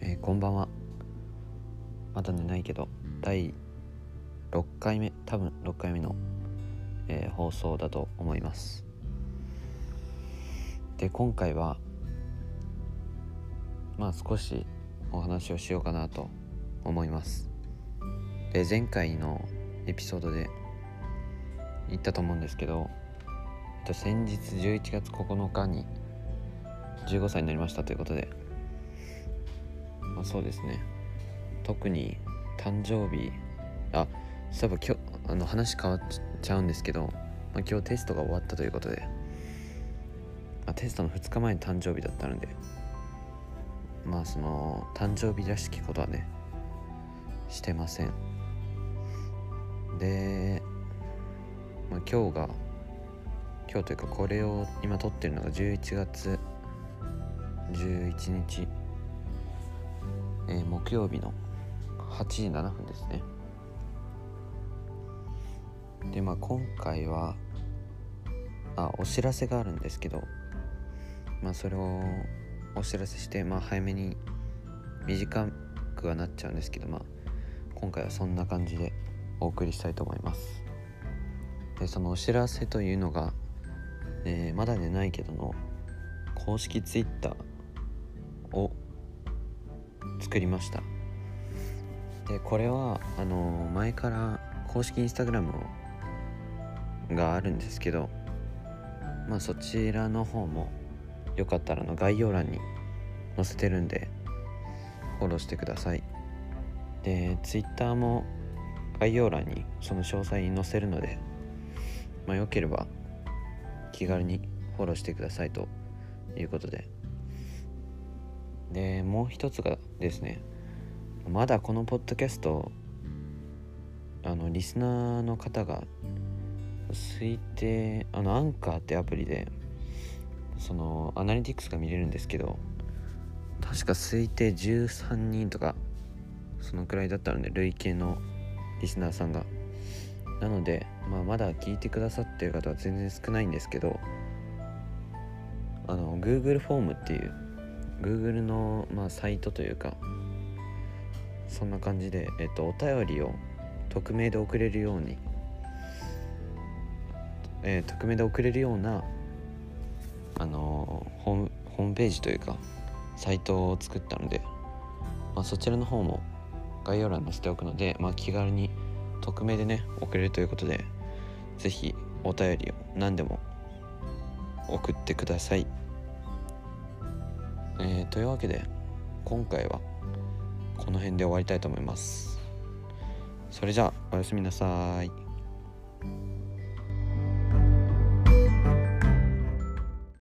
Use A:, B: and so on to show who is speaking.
A: えーこんばんは。まだ寝ないけど第6回目多分6回目の、えー放送だと思います。で今回はまあ少しお話をしようかなと思います。で前回のエピソードで言ったと思うんですけど、えっと、先日11月9日に15歳になりましたということで。まあ、そうですね。特に誕生日あそういえば今日あの話変わっちゃうんですけど、まあ、今日テストが終わったということで、まあ、テストの2日前に誕生日だったので。まあその誕生日らしきことはねしてません。で、まあ、今日が今日というかこれを今撮ってるのが11月11日。えー木曜日の8時7分ですね。でまあ今回はあお知らせがあるんですけどまあそれをお知らせしてまあ早めに短くはなっちゃうんですけどまあ今回はそんな感じでお送りしたいと思います。でそのお知らせというのが、えーまだ寝ないけどの公式 Twitter 作りました。でこれはあの前から公式インスタグラムがあるんですけどまあそちらの方もよかったらの概要欄に載せてるんでフォローしてください。で Twitter も概要欄にその詳細に載せるのでまあよければ気軽にフォローしてくださいということで。でもう一つがですねまだこのポッドキャストあのリスナーの方が推定あのアンカーってアプリでそのアナリティクスが見れるんですけど確か推定13人とかそのくらいだったので累計のリスナーさんが。なので、まあ、まだ聞いてくださってる方は全然少ないんですけどあの Google フォームっていう Google の、まあ、サイトというかそんな感じで、えっと、お便りを匿名で送れるように、えー匿名で送れるようなあのホームホームページというかサイトを作ったので、まあ、そちらの方も概要欄に載せておくので、まあ、気軽に匿名でね送れるということで是非お便りを何でも送ってください。えーというわけで今回はこの辺で終わりたいと思います。それじゃあおやすみなさい。